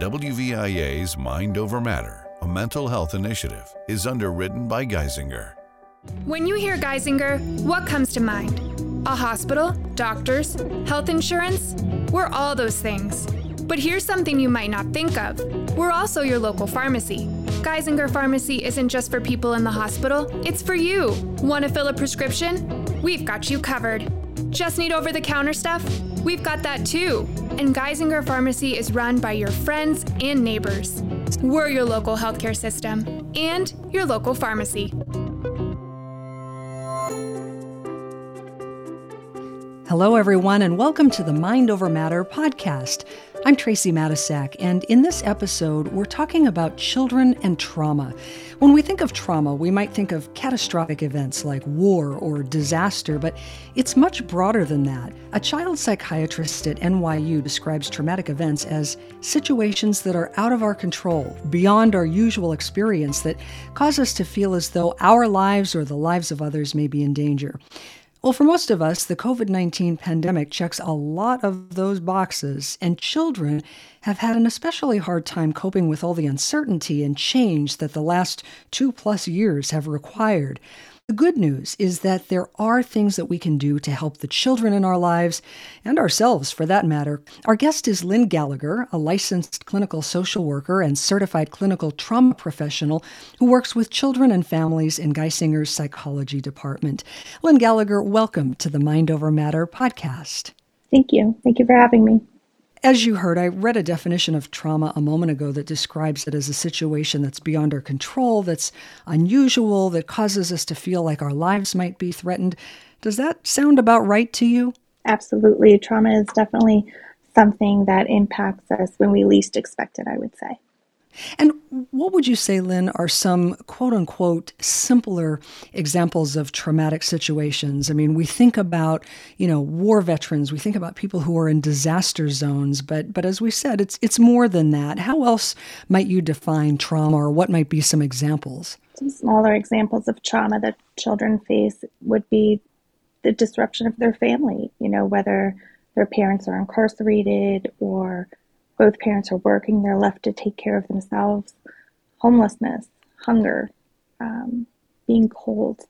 WVIA's Mind Over Matter, a mental health initiative, is underwritten by Geisinger. When you hear Geisinger, what comes to mind? A hospital, doctors, health insurance? We're all those things. But here's something you might not think of we're also your local pharmacy. Geisinger Pharmacy isn't just for people in the hospital, it's for you. Want to fill a prescription? We've got you covered. Just need over the counter stuff? We've got that too. And Geisinger Pharmacy is run by your friends and neighbors. We're your local healthcare system and your local pharmacy. Hello, everyone, and welcome to the Mind Over Matter podcast. I'm Tracy Matisak, and in this episode, we're talking about children and trauma. When we think of trauma, we might think of catastrophic events like war or disaster, but it's much broader than that. A child psychiatrist at NYU describes traumatic events as situations that are out of our control, beyond our usual experience, that cause us to feel as though our lives or the lives of others may be in danger. Well, for most of us, the COVID 19 pandemic checks a lot of those boxes, and children have had an especially hard time coping with all the uncertainty and change that the last two plus years have required. The good news is that there are things that we can do to help the children in our lives and ourselves for that matter. Our guest is Lynne Gallagher, a licensed clinical social worker and certified clinical trauma professional who works with children and families in Geisinger's psychology department. Lynne Gallagher, welcome to the Mind Over Matter podcast. Thank you. Thank you for having me. As you heard, I read a definition of trauma a moment ago that describes it as a situation that's beyond our control, that's unusual, that causes us to feel like our lives might be threatened. Does that sound about right to you? Absolutely. Trauma is definitely something that impacts us when we least expect it, I would say. And what would you say, Lynne, are some quote unquote simpler examples of traumatic situations? I mean, we think about, you know, war veterans, we think about people who are in disaster zones, but but as we said, it's it's more than that. How else might you define trauma or what might be some examples? Some smaller examples of trauma that children face would be the disruption of their family, you know, whether their parents are incarcerated or both parents are working, they're left to take care of themselves. Homelessness, hunger, um, being cold,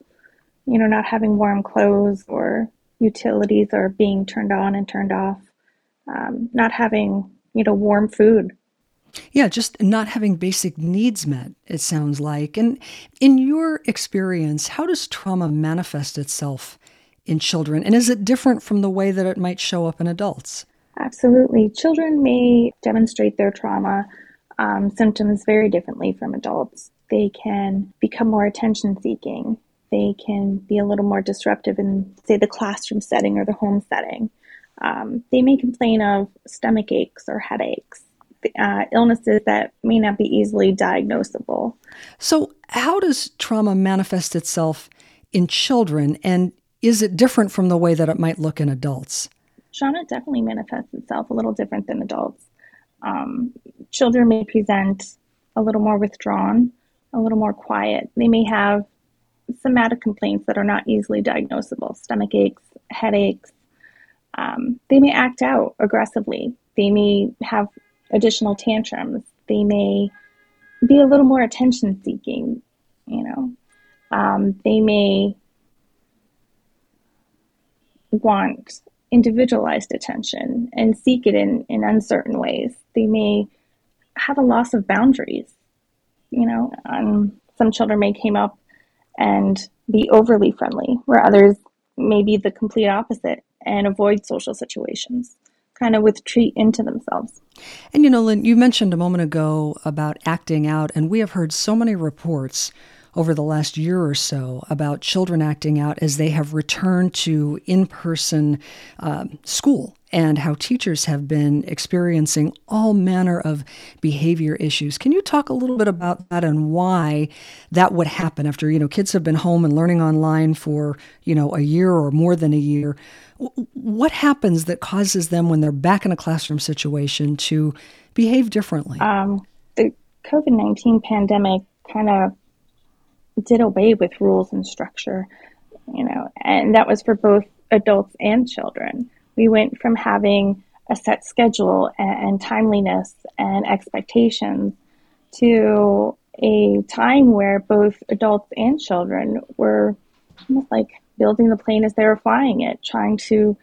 you know, not having warm clothes or utilities are being turned on and turned off, um, not having, you know, warm food. Yeah, just not having basic needs met, it sounds like. And in your experience, how does trauma manifest itself in children? And is it different from the way that it might show up in adults? Absolutely. Children may demonstrate their trauma um, symptoms very differently from adults. They can become more attention seeking. They can be a little more disruptive in, say, the classroom setting or the home setting. Um, they may complain of stomach aches or headaches, uh, illnesses that may not be easily diagnosable. So, how does trauma manifest itself in children, and is it different from the way that it might look in adults? Trauma definitely manifests itself a little different than adults. Um, children may present a little more withdrawn, a little more quiet. They may have somatic complaints that are not easily diagnosable stomach aches, headaches. Um, they may act out aggressively. They may have additional tantrums. They may be a little more attention seeking, you know. Um, they may want individualized attention and seek it in, in uncertain ways. They may have a loss of boundaries. You know, um, some children may came up and be overly friendly, where others may be the complete opposite and avoid social situations, kind of retreat into themselves. And you know, Lynne, you mentioned a moment ago about acting out, and we have heard so many reports over the last year or so about children acting out as they have returned to in person uh, school and how teachers have been experiencing all manner of behavior issues. Can you talk a little bit about that and why that would happen after, you know, kids have been home and learning online for, you know, a year or more than a year? What happens that causes them when they're back in a classroom situation to behave differently? Um, the COVID 19 pandemic kind of did away with rules and structure, you know, and that was for both adults and children. We went from having a set schedule and, and timeliness and expectations to a time where both adults and children were almost like building the plane as they were flying it, trying to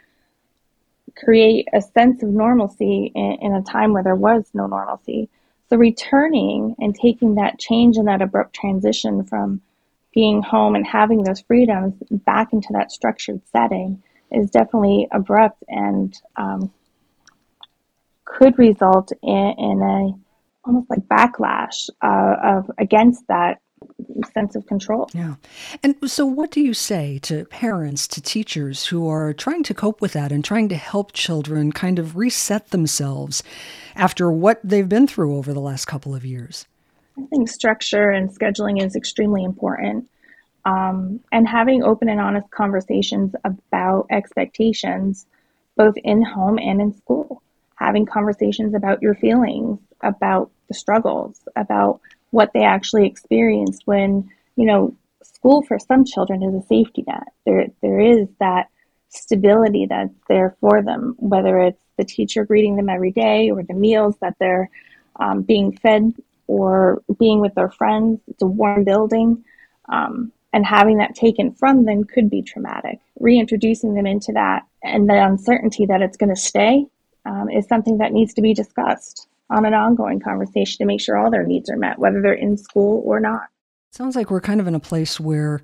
create a sense of normalcy in, in, a time where there was no normalcy. So returning and taking that change and that abrupt transition from being home and having those freedoms back into that structured setting is definitely abrupt and um, could result in, in a almost like backlash uh, of against that sense of control. Yeah. And so what do you say to parents, to teachers who are trying to cope with that and trying to help children kind of reset themselves after what they've been through over the last couple of years? I think structure and scheduling is extremely important. Um, and having open and honest conversations about expectations, both in home and in school. Having conversations about your feelings, about the struggles, about what they actually experienced when, you know, school for some children is a safety net. There, there is that stability that's there for them, whether it's the teacher greeting them every day or the meals that they're um, being fed or being with their friends. It's a warm building. Um, and having that taken from them could be traumatic. Reintroducing them into that and the uncertainty that it's going to stay um, is something that needs to be discussed on an ongoing conversation to make sure all their needs are met, whether they're in school or not. Sounds like we're kind of in a place where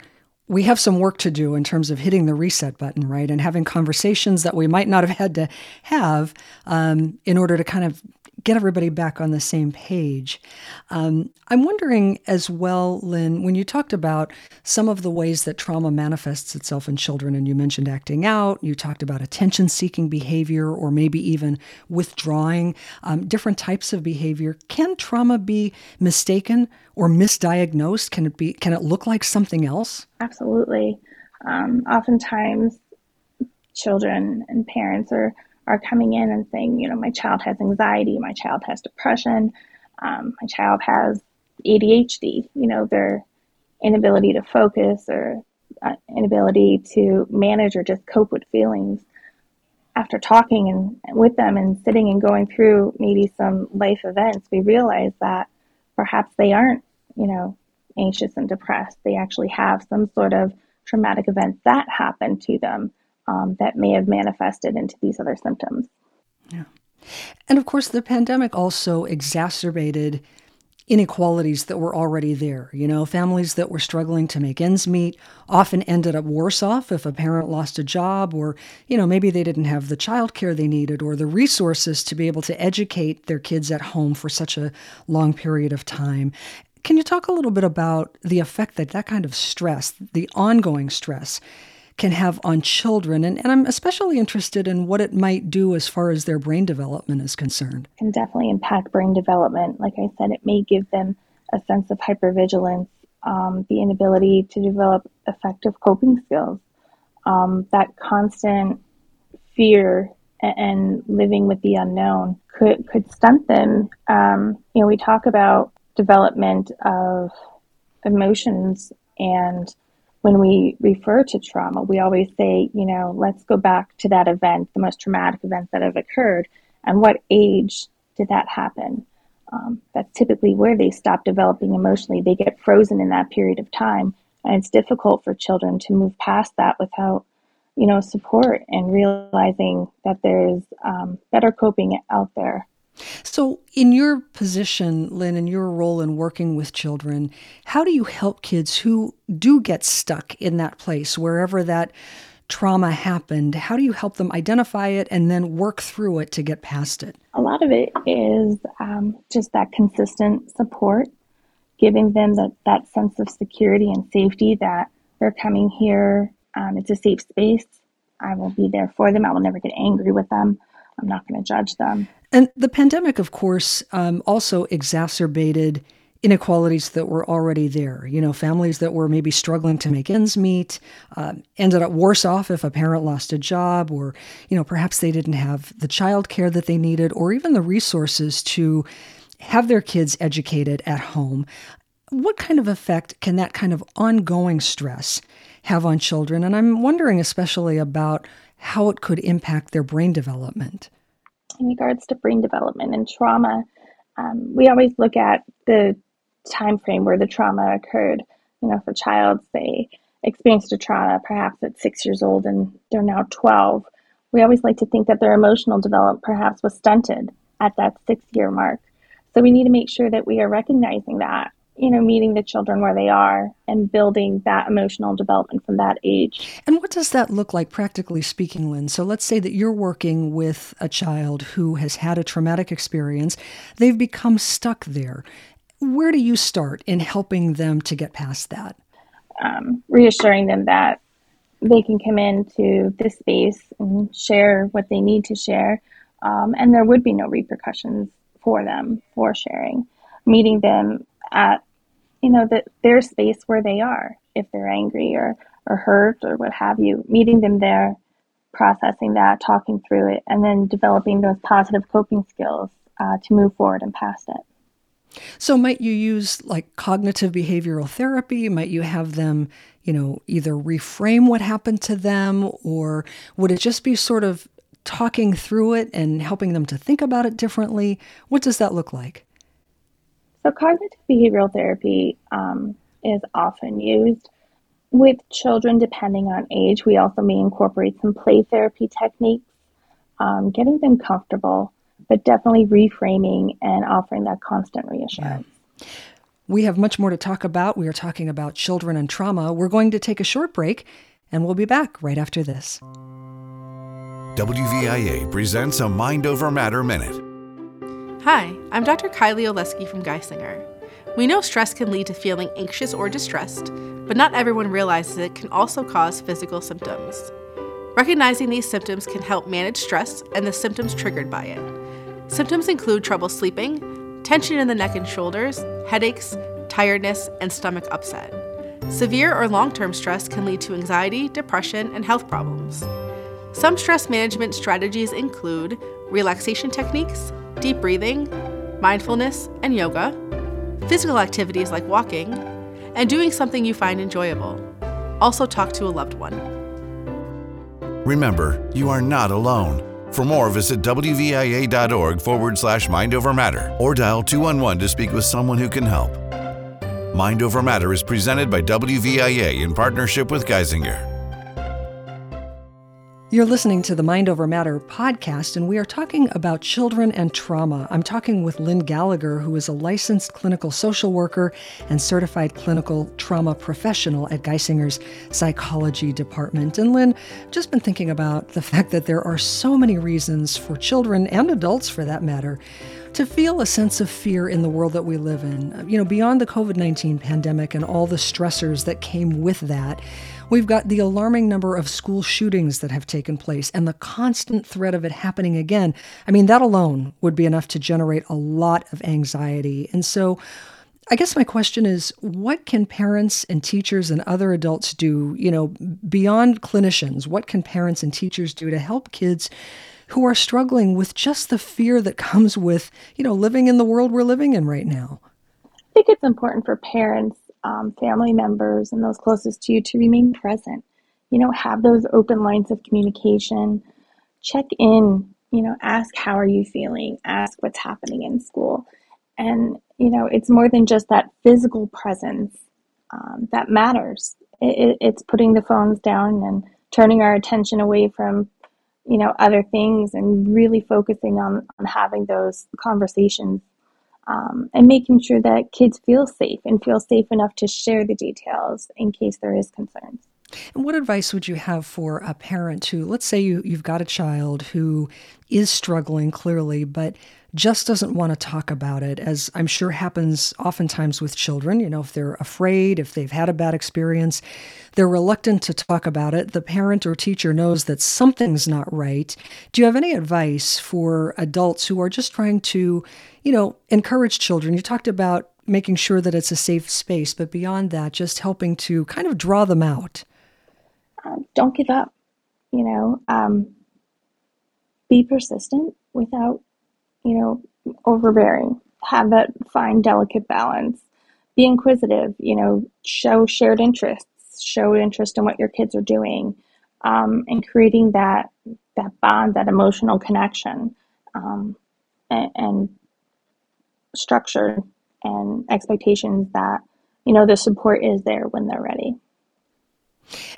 we have some work to do in terms of hitting the reset button, right? And having conversations that we might not have had to have um, in order to kind of get everybody back on the same page. Um, I'm wondering as well, Lynne, when you talked about some of the ways that trauma manifests itself in children, and you mentioned acting out, you talked about attention seeking behavior, or maybe even withdrawing, um, different types of behavior. Can trauma be mistaken or misdiagnosed? Can it be? Can it look like something else? Absolutely. Um, oftentimes, children and parents are are coming in and saying, you know, my child has anxiety, my child has depression, um, my child has ADHD, you know, their inability to focus or uh, inability to manage or just cope with feelings. After talking and with them and sitting and going through maybe some life events, we realize that perhaps they aren't, you know, anxious and depressed. They actually have some sort of traumatic event that happened to them um, that may have manifested into these other symptoms. Yeah. And of course, the pandemic also exacerbated inequalities that were already there. You know, families that were struggling to make ends meet often ended up worse off if a parent lost a job or, you know, maybe they didn't have the childcare they needed or the resources to be able to educate their kids at home for such a long period of time. Can you talk a little bit about the effect that that kind of stress, the ongoing stress, can have on children. And, and I'm especially interested in what it might do as far as their brain development is concerned. Can definitely impact brain development. Like I said, it may give them a sense of hypervigilance, um, the inability to develop effective coping skills, um, that constant fear and living with the unknown could could stunt them. Um, you know, we talk about development of emotions and when we refer to trauma, we always say, you know, let's go back to that event, the most traumatic event that have occurred, and what age did that happen? Um, that's typically where they stop developing emotionally. They get frozen in that period of time, and it's difficult for children to move past that without, you know, support and realizing that there's um, better coping out there so, in your position, Lynne, in your role in working with children, how do you help kids who do get stuck in that place, wherever that trauma happened? How do you help them identify it and then work through it to get past it? A lot of it is um, just that consistent support, giving them that, that sense of security and safety that they're coming here. Um, it's a safe space. I will be there for them. I will never get angry with them. I'm not going to judge them. And the pandemic, of course, um, also exacerbated inequalities that were already there. You know, families that were maybe struggling to make ends meet uh, ended up worse off if a parent lost a job, or, you know, perhaps they didn't have the child care that they needed, or even the resources to have their kids educated at home. What kind of effect can that kind of ongoing stress have on children? And I'm wondering especially about how it could impact their brain development. in regards to brain development and trauma, um, we always look at the time frame where the trauma occurred. You know, if a child, say, experienced a trauma perhaps at six years old and they're now 12, we always like to think that their emotional development perhaps was stunted at that six year mark. So we need to make sure that we are recognizing that you know, meeting the children where they are and building that emotional development from that age. And what does that look like, practically speaking, Lynne? So let's say that you're working with a child who has had a traumatic experience, they've become stuck there. Where do you start in helping them to get past that? Um, reassuring them that they can come into this space and share what they need to share, um, and there would be no repercussions for them for sharing. Meeting them at you know, that their space where they are, if they're angry or, or hurt or what have you, meeting them there, processing that, talking through it, and then developing those positive coping skills uh, to move forward and past it. So, might you use like cognitive behavioral therapy? Might you have them, you know, either reframe what happened to them, or would it just be sort of talking through it and helping them to think about it differently? What does that look like? So, cognitive behavioral therapy um, is often used with children depending on age. We also may incorporate some play therapy techniques, um, getting them comfortable, but definitely reframing and offering that constant reassurance. Yeah. We have much more to talk about. We are talking about children and trauma. We're going to take a short break, and we'll be back right after this. WVIA presents a Mind Over Matter Minute. Hi, I'm Dr. Kylie Oleski from Geisinger. We know stress can lead to feeling anxious or distressed, but not everyone realizes it can also cause physical symptoms. Recognizing these symptoms can help manage stress and the symptoms triggered by it. Symptoms include trouble sleeping, tension in the neck and shoulders, headaches, tiredness, and stomach upset. Severe or long term stress can lead to anxiety, depression, and health problems. Some stress management strategies include relaxation techniques, deep breathing, mindfulness, and yoga, physical activities like walking, and doing something you find enjoyable. Also, talk to a loved one. Remember, you are not alone. For more, visit WVIA.org forward slash Mind Over Matter or dial 211 to speak with someone who can help. Mind Over Matter is presented by WVIA in partnership with Geisinger. You're listening to the Mind Over Matter podcast, and we are talking about children and trauma. I'm talking with Lynne Gallagher, who is a licensed clinical social worker and certified clinical trauma professional at Geisinger's psychology department. And Lynne, just been thinking about the fact that there are so many reasons for children and adults, for that matter, to feel a sense of fear in the world that we live in. You know, beyond the COVID 19 pandemic and all the stressors that came with that. We've got the alarming number of school shootings that have taken place and the constant threat of it happening again. I mean, that alone would be enough to generate a lot of anxiety. And so, I guess my question is what can parents and teachers and other adults do, you know, beyond clinicians? What can parents and teachers do to help kids who are struggling with just the fear that comes with, you know, living in the world we're living in right now? I think it's important for parents um, family members and those closest to you to remain present. You know, have those open lines of communication. Check in, you know, ask how are you feeling, ask what's happening in school. And, you know, it's more than just that physical presence um, that matters. It, it, it's putting the phones down and turning our attention away from, you know, other things and really focusing on, on having those conversations um, and making sure that kids feel safe and feel safe enough to share the details in case there is concerns. And what advice would you have for a parent who, let's say you, you've got a child who is struggling clearly, but just doesn't want to talk about it, as I'm sure happens oftentimes with children. You know, if they're afraid, if they've had a bad experience, they're reluctant to talk about it. The parent or teacher knows that something's not right. Do you have any advice for adults who are just trying to, you know, encourage children? You talked about making sure that it's a safe space, but beyond that, just helping to kind of draw them out. Um, don't give up. You know, um, be persistent without you know, overbearing. Have that fine, delicate balance. Be inquisitive, you know, show shared interests, show interest in what your kids are doing, um, and creating that that bond, that emotional connection um, and, and structure and expectations that you know the support is there when they're ready.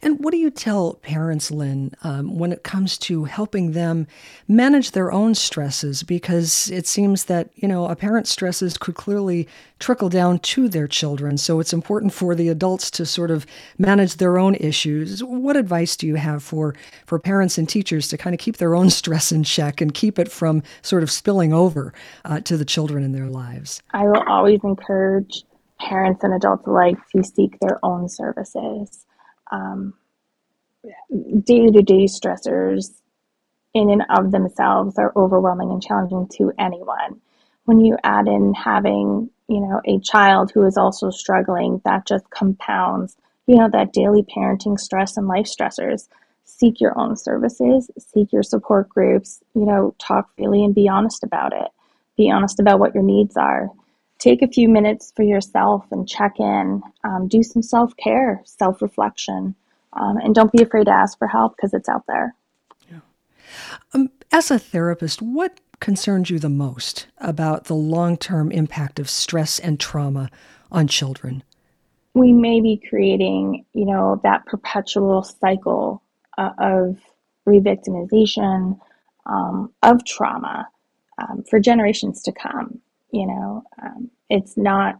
And what do you tell parents, Lynne, um, when it comes to helping them manage their own stresses? Because it seems that, you know, a parent's stresses could clearly trickle down to their children. So it's important for the adults to sort of manage their own issues. What advice do you have for, for parents and teachers to kind of keep their own stress in check and keep it from sort of spilling over uh, to the children in their lives? I will always encourage parents and adults alike to seek their own services day to day stressors in and of themselves are overwhelming and challenging to anyone. When you add in having, you know, a child who is also struggling, that just compounds, you know, that daily parenting stress and life stressors. Seek your own services, seek your support groups, you know, talk freely and be honest about it. Be honest about what your needs are. Take a few minutes for yourself and check in. Um, do some self care, self reflection. Um, and don't be afraid to ask for help because it's out there. Yeah. Um, as a therapist, what concerns you the most about the long term impact of stress and trauma on children? We may be creating, you know, that perpetual cycle uh, of revictimization, um, of trauma um, for generations to come. You know, um, it's not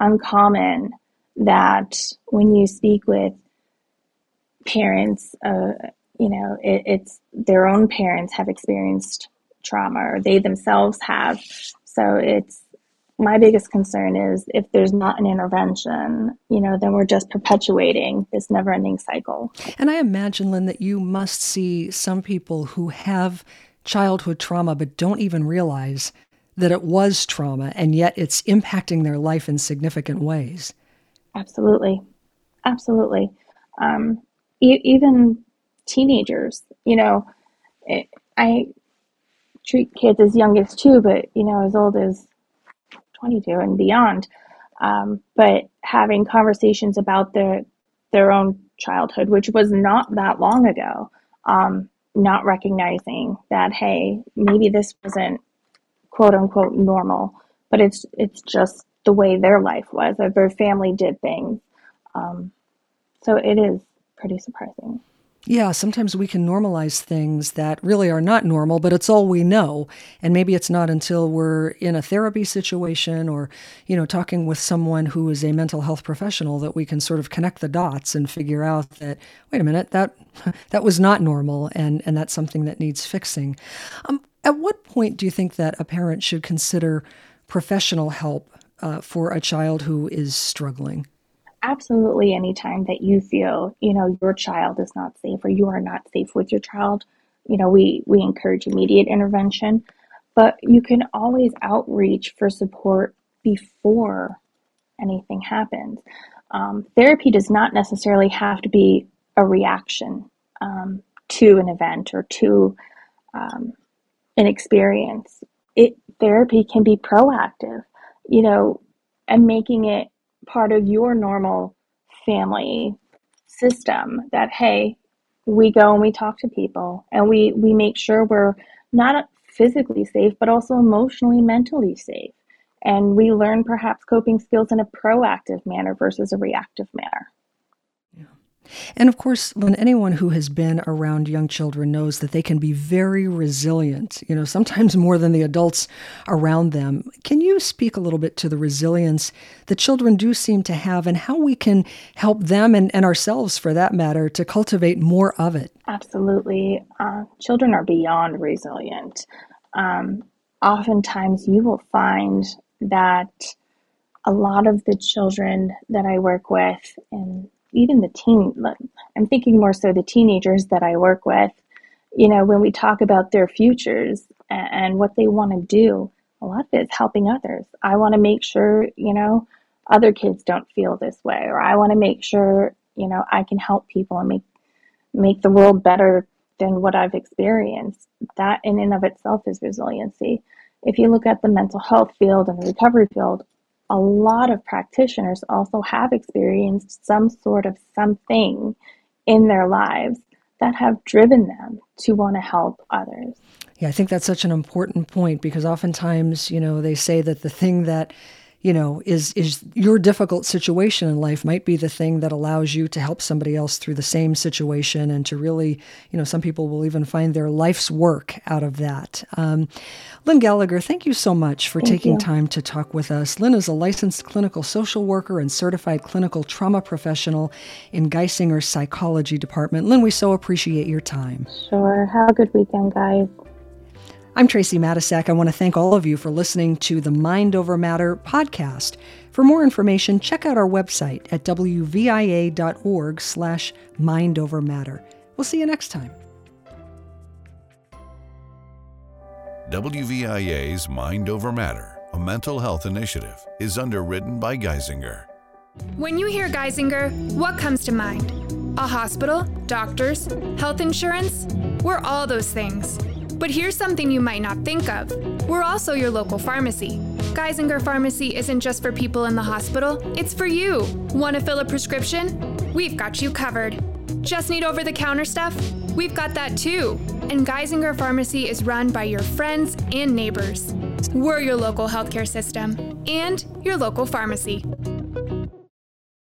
uncommon that when you speak with parents, uh, you know, it, it's their own parents have experienced trauma or they themselves have. So it's my biggest concern is if there's not an intervention, you know, then we're just perpetuating this never ending cycle. And I imagine, Lynne, that you must see some people who have childhood trauma but don't even realize that it was trauma and yet it's impacting their life in significant ways. Absolutely. Absolutely. Um, e- even teenagers, you know, it, I treat kids as young as two, but, you know, as old as 22 and beyond. Um, but having conversations about their, their own childhood, which was not that long ago, um, not recognizing that, hey, maybe this wasn't quote unquote normal, but it's, it's just the way their life was, or their family did things. Um, so it is pretty surprising. Yeah, sometimes we can normalize things that really are not normal, but it's all we know. And maybe it's not until we're in a therapy situation or, you know, talking with someone who is a mental health professional that we can sort of connect the dots and figure out that, wait a minute, that that was not normal and, and that's something that needs fixing. Um, at what point do you think that a parent should consider professional help uh, for a child who is struggling? absolutely anytime that you feel, you know, your child is not safe or you are not safe with your child, you know, we, we encourage immediate intervention. But you can always outreach for support before anything happens. Um, therapy does not necessarily have to be a reaction um, to an event or to um, an experience. It therapy can be proactive, you know, and making it part of your normal family system that hey we go and we talk to people and we we make sure we're not physically safe but also emotionally mentally safe and we learn perhaps coping skills in a proactive manner versus a reactive manner and of course, when anyone who has been around young children knows that they can be very resilient, you know, sometimes more than the adults around them. Can you speak a little bit to the resilience that children do seem to have and how we can help them and, and ourselves, for that matter, to cultivate more of it? Absolutely. Uh, children are beyond resilient. Um, oftentimes, you will find that a lot of the children that I work with in even the teen, I'm thinking more so the teenagers that I work with, you know, when we talk about their futures and what they want to do, a lot of it is helping others. I want to make sure, you know, other kids don't feel this way, or I want to make sure, you know, I can help people and make make the world better than what I've experienced. That in and of itself is resiliency. If you look at the mental health field and the recovery field, a lot of practitioners also have experienced some sort of something in their lives that have driven them to want to help others. Yeah, I think that's such an important point because oftentimes, you know, they say that the thing that you know is is your difficult situation in life might be the thing that allows you to help somebody else through the same situation and to really you know some people will even find their life's work out of that um, lynne gallagher thank you so much for thank taking you. time to talk with us lynne is a licensed clinical social worker and certified clinical trauma professional in geisinger's psychology department lynne we so appreciate your time Sure. Have a good weekend, guys. I'm Tracy Matisak. I want to thank all of you for listening to the Mind Over Matter podcast. For more information, check out our website at wvia.org slash mindovermatter. We'll see you next time. WVIA's Mind Over Matter, a mental health initiative, is underwritten by Geisinger. When you hear Geisinger, what comes to mind? A hospital, doctors, health insurance? We're all those things. But here's something you might not think of we're also your local pharmacy. Geisinger Pharmacy isn't just for people in the hospital, it's for you. Want to fill a prescription? We've got you covered. Just need over the counter stuff? We've got that too. And Geisinger Pharmacy is run by your friends and neighbors. We're your local healthcare system and your local pharmacy.